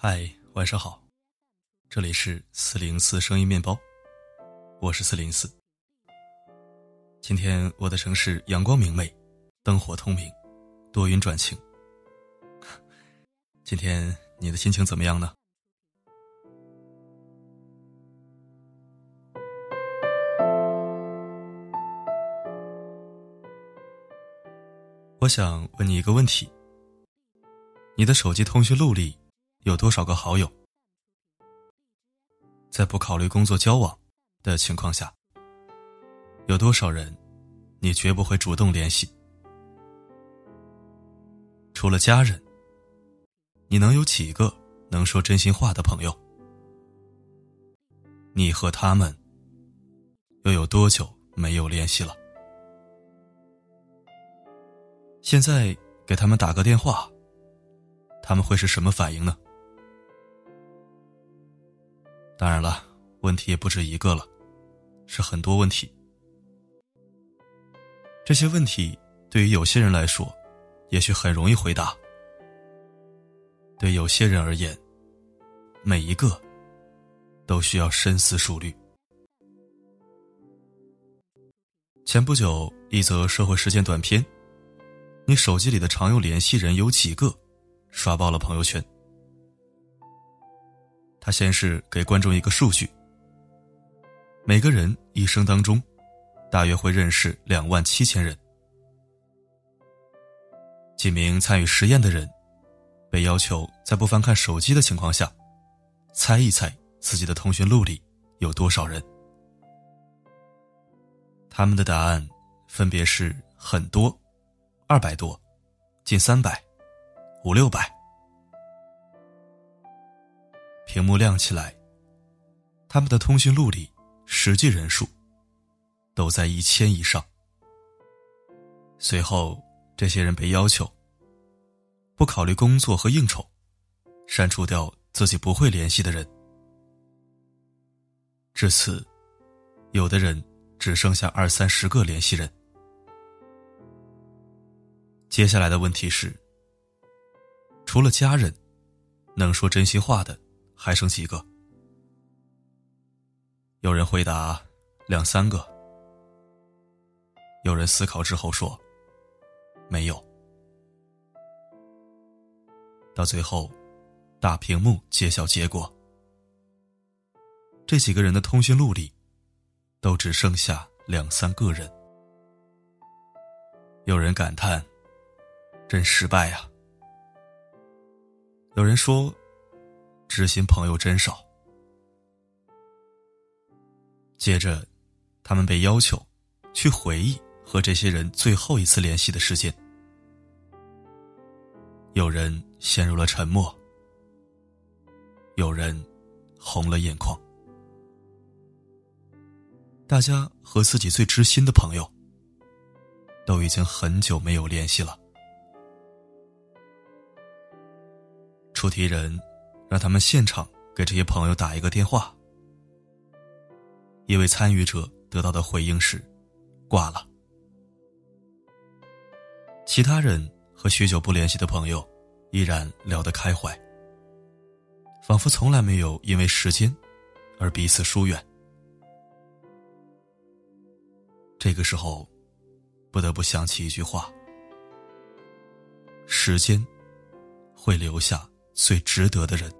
嗨，晚上好，这里是四零四声音面包，我是四零四。今天我的城市阳光明媚，灯火通明，多云转晴。今天你的心情怎么样呢？我想问你一个问题：你的手机通讯录里？有多少个好友？在不考虑工作交往的情况下，有多少人你绝不会主动联系？除了家人，你能有几个能说真心话的朋友？你和他们又有多久没有联系了？现在给他们打个电话，他们会是什么反应呢？当然了，问题也不止一个了，是很多问题。这些问题对于有些人来说，也许很容易回答；对有些人而言，每一个都需要深思熟虑。前不久，一则社会事件短片，你手机里的常用联系人有几个，刷爆了朋友圈。他先是给观众一个数据：每个人一生当中，大约会认识两万七千人。几名参与实验的人，被要求在不翻看手机的情况下，猜一猜自己的通讯录里有多少人。他们的答案分别是很多、二百多、近三百、五六百。屏幕亮起来，他们的通讯录里实际人数都在一千以上。随后，这些人被要求不考虑工作和应酬，删除掉自己不会联系的人。至此，有的人只剩下二三十个联系人。接下来的问题是：除了家人，能说真心话的？还剩几个？有人回答两三个。有人思考之后说：“没有。”到最后，大屏幕揭晓结果。这几个人的通讯录里，都只剩下两三个人。有人感叹：“真失败呀！”有人说。知心朋友真少。接着，他们被要求去回忆和这些人最后一次联系的时间。有人陷入了沉默，有人红了眼眶。大家和自己最知心的朋友都已经很久没有联系了。出题人。让他们现场给这些朋友打一个电话。一位参与者得到的回应是：挂了。其他人和许久不联系的朋友依然聊得开怀，仿佛从来没有因为时间而彼此疏远。这个时候，不得不想起一句话：时间会留下最值得的人。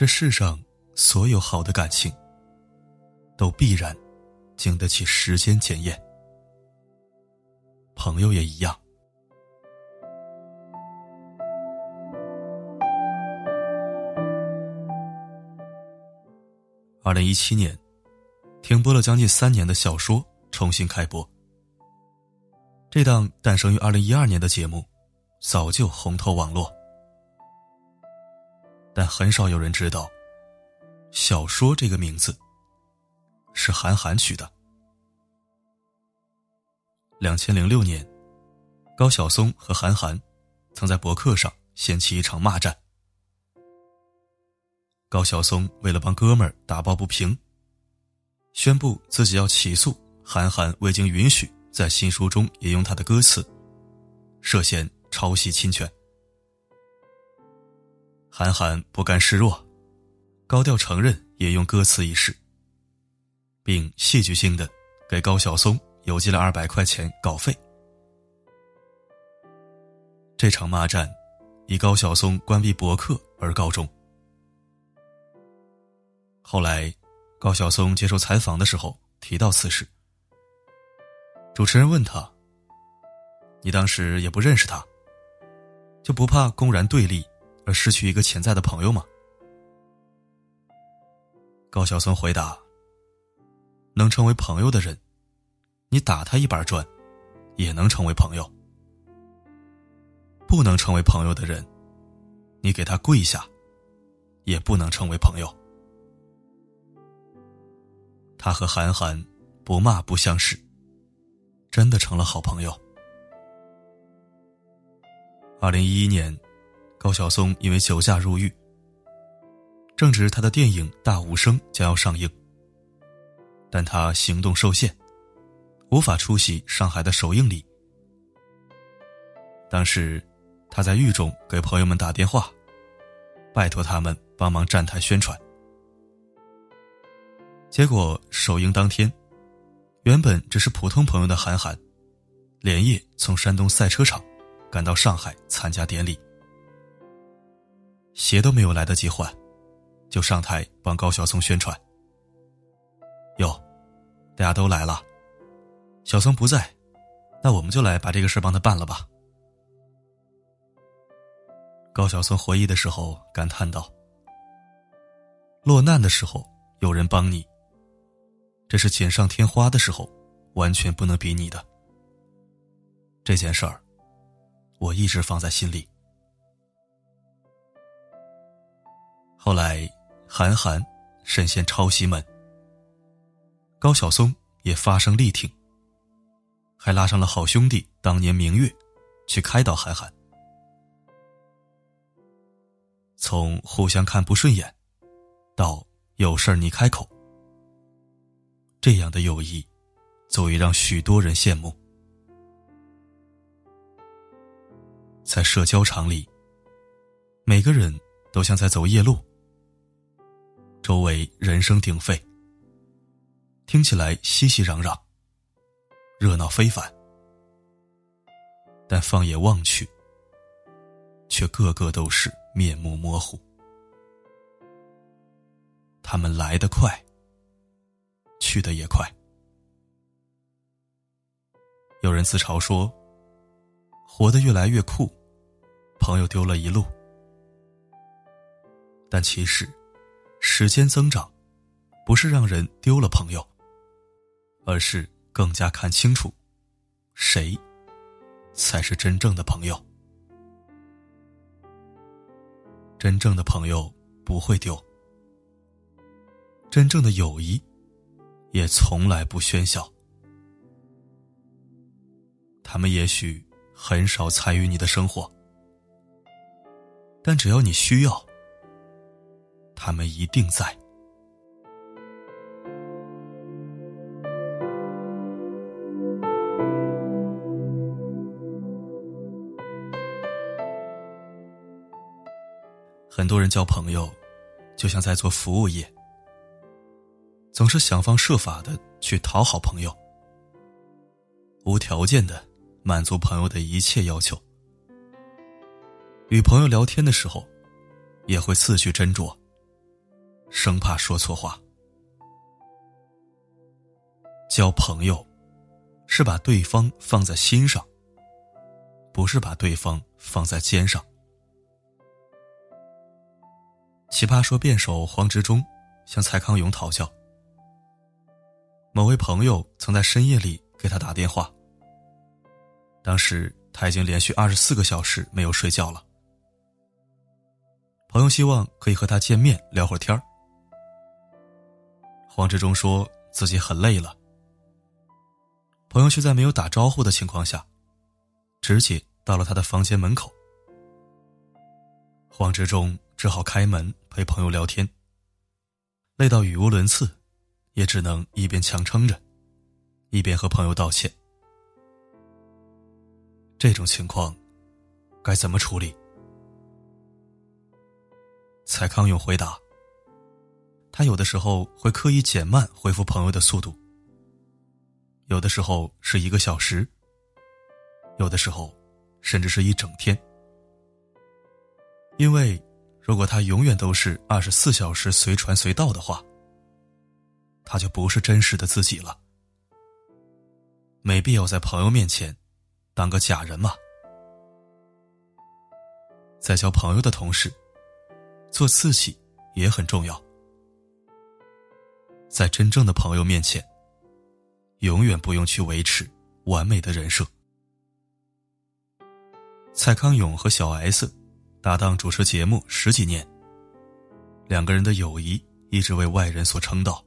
这世上所有好的感情，都必然经得起时间检验。朋友也一样。二零一七年，停播了将近三年的小说重新开播。这档诞生于二零一二年的节目，早就红透网络。但很少有人知道，小说这个名字是韩寒取的。两千零六年，高晓松和韩寒曾在博客上掀起一场骂战。高晓松为了帮哥们儿打抱不平，宣布自己要起诉韩寒未经允许在新书中引用他的歌词，涉嫌抄袭侵权。韩寒不甘示弱，高调承认也用歌词一事，并戏剧性的给高晓松邮寄了二百块钱稿费。这场骂战以高晓松关闭博客而告终。后来，高晓松接受采访的时候提到此事，主持人问他：“你当时也不认识他，就不怕公然对立而失去一个潜在的朋友吗？”高晓松回答：“能成为朋友的人，你打他一板砖，也能成为朋友。”不能成为朋友的人，你给他跪下，也不能成为朋友。他和韩寒不骂不相识，真的成了好朋友。二零一一年，高晓松因为酒驾入狱，正值他的电影《大无声》将要上映，但他行动受限，无法出席上海的首映礼。当时。他在狱中给朋友们打电话，拜托他们帮忙站台宣传。结果首映当天，原本只是普通朋友的韩寒，连夜从山东赛车场赶到上海参加典礼，鞋都没有来得及换，就上台帮高晓松宣传。哟，大家都来了，小松不在，那我们就来把这个事帮他办了吧。高晓松回忆的时候感叹道：“落难的时候有人帮你，这是锦上添花的时候，完全不能比拟的。这件事儿，我一直放在心里。”后来，韩寒深陷抄袭门，高晓松也发声力挺，还拉上了好兄弟当年明月，去开导韩寒。从互相看不顺眼，到有事儿你开口，这样的友谊，足以让许多人羡慕。在社交场里，每个人都像在走夜路，周围人声鼎沸，听起来熙熙攘攘，热闹非凡，但放眼望去，却个个都是。面目模糊，他们来得快，去的也快。有人自嘲说：“活得越来越酷，朋友丢了一路。”但其实，时间增长，不是让人丢了朋友，而是更加看清楚，谁才是真正的朋友。真正的朋友不会丢，真正的友谊也从来不喧嚣。他们也许很少参与你的生活，但只要你需要，他们一定在。很多人交朋友，就像在做服务业，总是想方设法的去讨好朋友，无条件的满足朋友的一切要求。与朋友聊天的时候，也会字句斟酌，生怕说错话。交朋友，是把对方放在心上，不是把对方放在肩上。奇葩说辩手黄执中向蔡康永讨教。某位朋友曾在深夜里给他打电话，当时他已经连续二十四个小时没有睡觉了。朋友希望可以和他见面聊会儿天儿。黄志忠说自己很累了，朋友却在没有打招呼的情况下，直接到了他的房间门口。黄志忠只好开门。陪朋友聊天，累到语无伦次，也只能一边强撑着，一边和朋友道歉。这种情况该怎么处理？蔡康永回答：“他有的时候会刻意减慢回复朋友的速度，有的时候是一个小时，有的时候甚至是一整天。因为如果他永远都是二十四小时随传随到的话，他就不是真实的自己了。没必要在朋友面前当个假人嘛。在交朋友的同时。”做自己也很重要，在真正的朋友面前，永远不用去维持完美的人设。蔡康永和小 S 搭档主持节目十几年，两个人的友谊一直为外人所称道。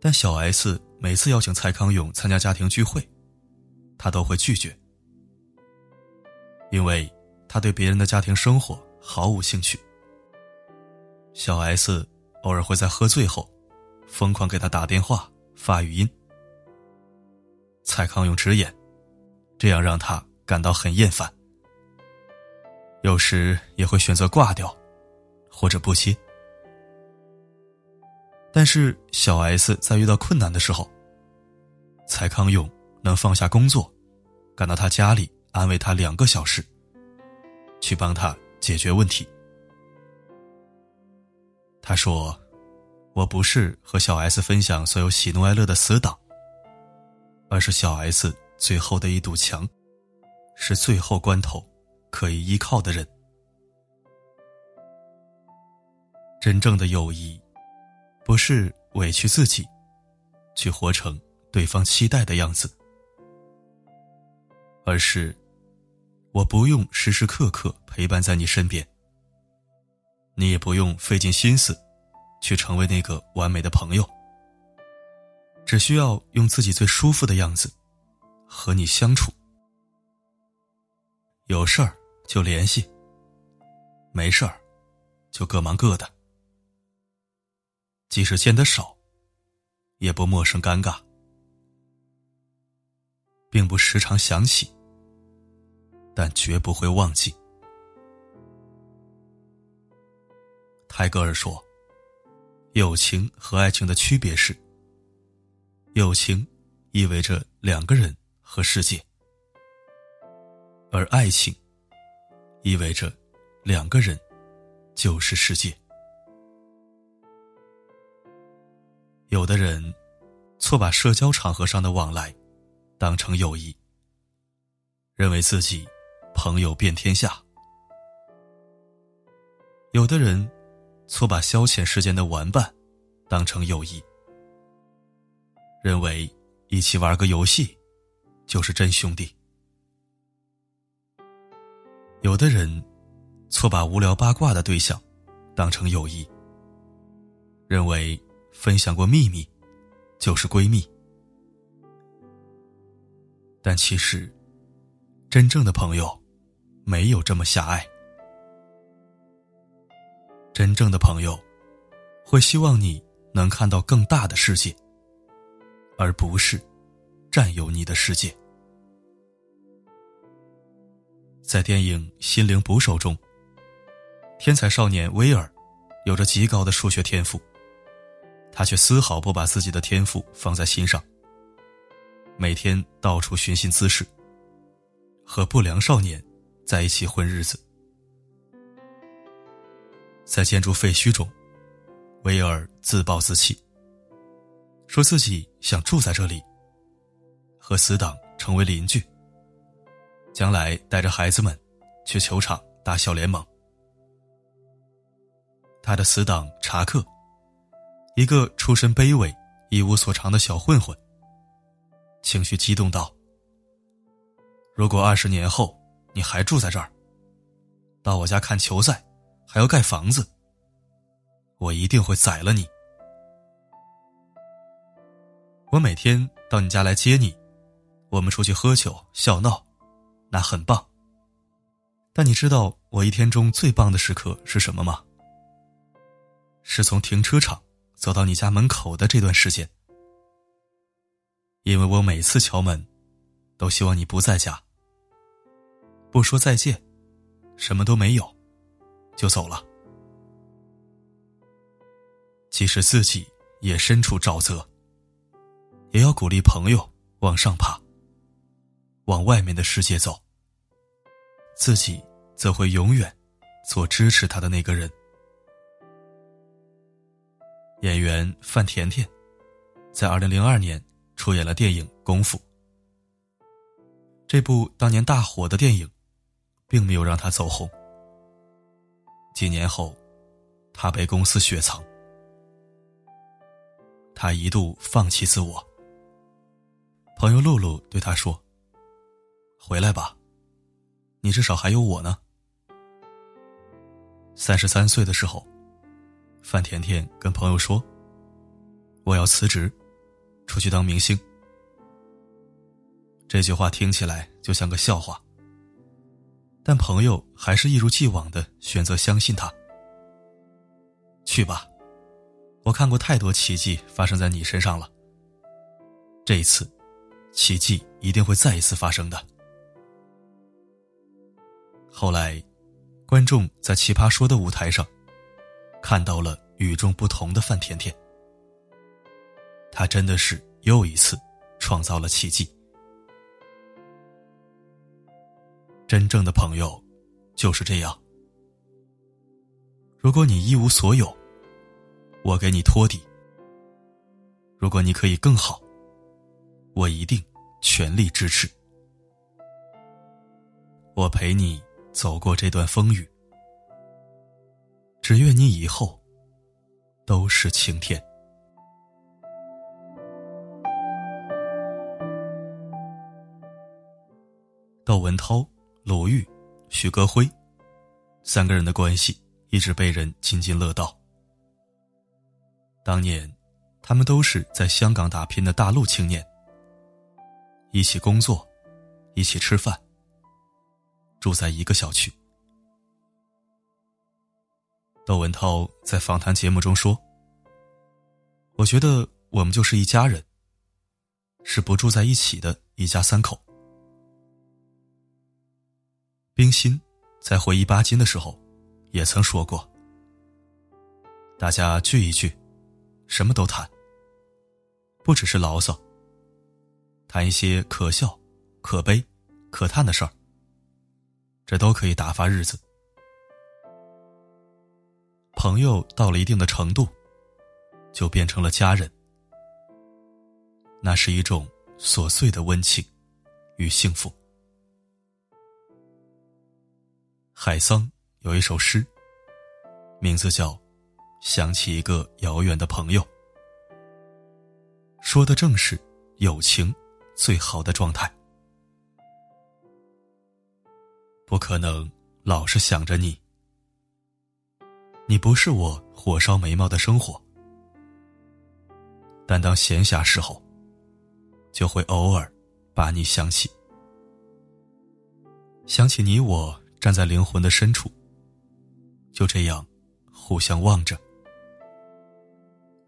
但小 S 每次邀请蔡康永参加家庭聚会，他都会拒绝，因为他对别人的家庭生活。毫无兴趣。小 S 偶尔会在喝醉后，疯狂给他打电话、发语音。蔡康永直言，这样让他感到很厌烦。有时也会选择挂掉，或者不接。但是小 S 在遇到困难的时候，蔡康永能放下工作，赶到他家里安慰他两个小时，去帮他。解决问题。他说：“我不是和小 S 分享所有喜怒哀乐的死党，而是小 S 最后的一堵墙，是最后关头可以依靠的人。真正的友谊，不是委屈自己，去活成对方期待的样子，而是……”我不用时时刻刻陪伴在你身边，你也不用费尽心思去成为那个完美的朋友，只需要用自己最舒服的样子和你相处。有事儿就联系，没事儿就各忙各的，即使见得少，也不陌生尴尬，并不时常想起。但绝不会忘记。泰戈尔说：“友情和爱情的区别是，友情意味着两个人和世界，而爱情意味着两个人就是世界。”有的人错把社交场合上的往来当成友谊，认为自己。朋友遍天下，有的人错把消遣时间的玩伴当成友谊，认为一起玩个游戏就是真兄弟；有的人错把无聊八卦的对象当成友谊，认为分享过秘密就是闺蜜，但其实真正的朋友。没有这么狭隘。真正的朋友，会希望你能看到更大的世界，而不是占有你的世界。在电影《心灵捕手》中，天才少年威尔有着极高的数学天赋，他却丝毫不把自己的天赋放在心上，每天到处寻衅滋事，和不良少年。在一起混日子，在建筑废墟中，威尔自暴自弃，说自己想住在这里，和死党成为邻居，将来带着孩子们去球场打小联盟。他的死党查克，一个出身卑微、一无所长的小混混，情绪激动道：“如果二十年后。”你还住在这儿？到我家看球赛，还要盖房子。我一定会宰了你！我每天到你家来接你，我们出去喝酒笑闹，那很棒。但你知道我一天中最棒的时刻是什么吗？是从停车场走到你家门口的这段时间，因为我每次敲门，都希望你不在家。不说再见，什么都没有，就走了。即使自己也身处沼泽，也要鼓励朋友往上爬，往外面的世界走。自己则会永远做支持他的那个人。演员范甜甜在二零零二年出演了电影《功夫》。这部当年大火的电影，并没有让他走红。几年后，他被公司雪藏。他一度放弃自我。朋友露露对他说：“回来吧，你至少还有我呢。”三十三岁的时候。范甜甜跟朋友说：“我要辞职，出去当明星。”这句话听起来就像个笑话，但朋友还是一如既往的选择相信他。去吧，我看过太多奇迹发生在你身上了。这一次，奇迹一定会再一次发生的。后来，观众在《奇葩说》的舞台上。看到了与众不同的范甜甜，她真的是又一次创造了奇迹。真正的朋友就是这样。如果你一无所有，我给你托底；如果你可以更好，我一定全力支持。我陪你走过这段风雨。只愿你以后都是晴天。窦文涛、鲁豫、许戈辉三个人的关系一直被人津津乐道。当年，他们都是在香港打拼的大陆青年，一起工作，一起吃饭，住在一个小区。窦文涛在访谈节目中说：“我觉得我们就是一家人，是不住在一起的一家三口。”冰心在回忆巴金的时候，也曾说过：“大家聚一聚，什么都谈，不只是牢骚，谈一些可笑、可悲、可叹的事儿，这都可以打发日子。”朋友到了一定的程度，就变成了家人。那是一种琐碎的温情与幸福。海桑有一首诗，名字叫《想起一个遥远的朋友》，说的正是友情最好的状态。不可能老是想着你。你不是我火烧眉毛的生活，但当闲暇时候，就会偶尔把你想起，想起你我站在灵魂的深处，就这样互相望着，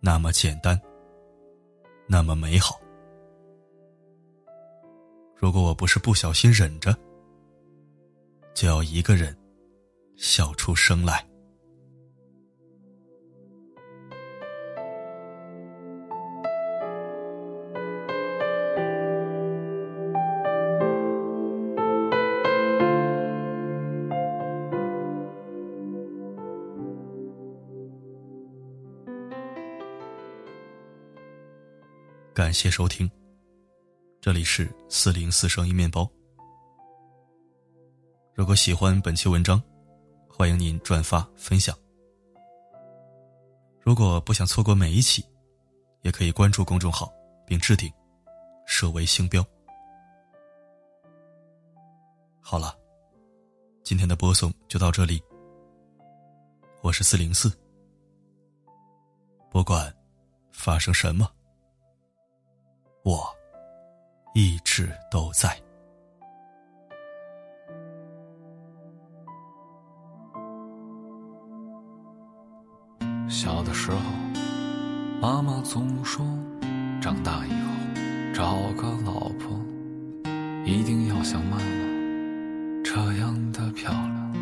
那么简单，那么美好。如果我不是不小心忍着，就要一个人笑出声来。感谢收听，这里是四零四声音面包。如果喜欢本期文章，欢迎您转发分享。如果不想错过每一期，也可以关注公众号并置顶，设为星标。好了，今天的播送就到这里。我是四零四，不管发生什么。我一直都在。小的时候，妈妈总说，长大以后找个老婆，一定要像妈妈这样的漂亮。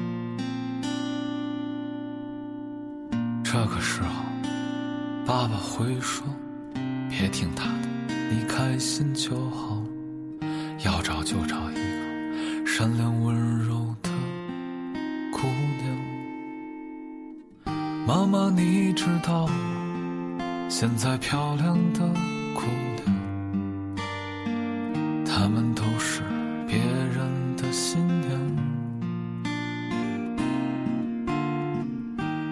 这个时候，爸爸会说：“别听他的，你开心就好。要找就找一个善良温柔的姑娘。”妈妈，你知道吗？现在漂亮的姑娘，她们都是别人的新娘。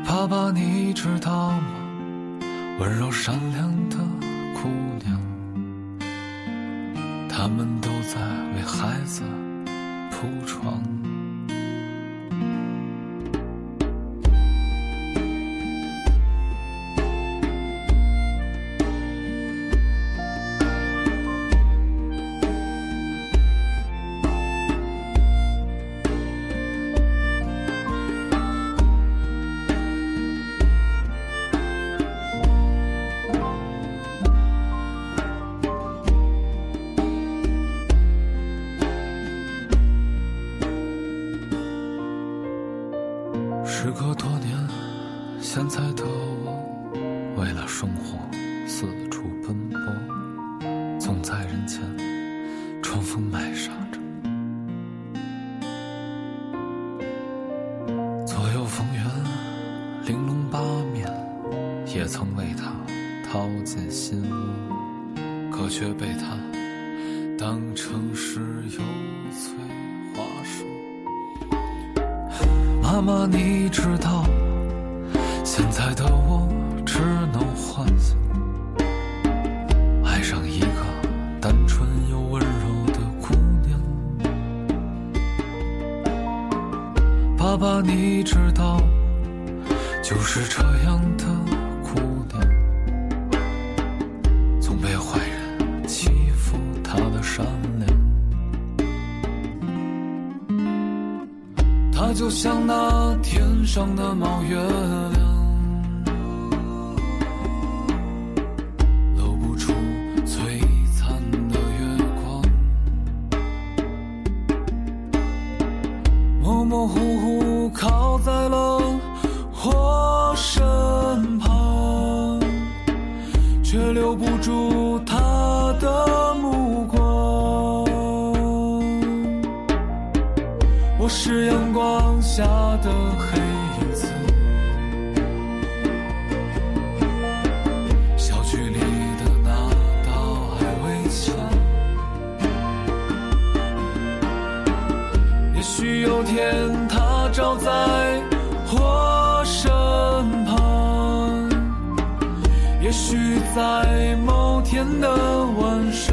爸爸，你知道吗？温柔善良他们都在为孩子铺床。总在人前装疯卖傻着。左右逢源，玲珑八面，也曾为他掏尽心窝，可却被他当成是油嘴滑舌。妈妈，你知道，现在的我就是这样的姑娘，总被坏人欺负她的善良。她就像那天上的猫月亮，天他照在我身旁，也许在某天的晚上。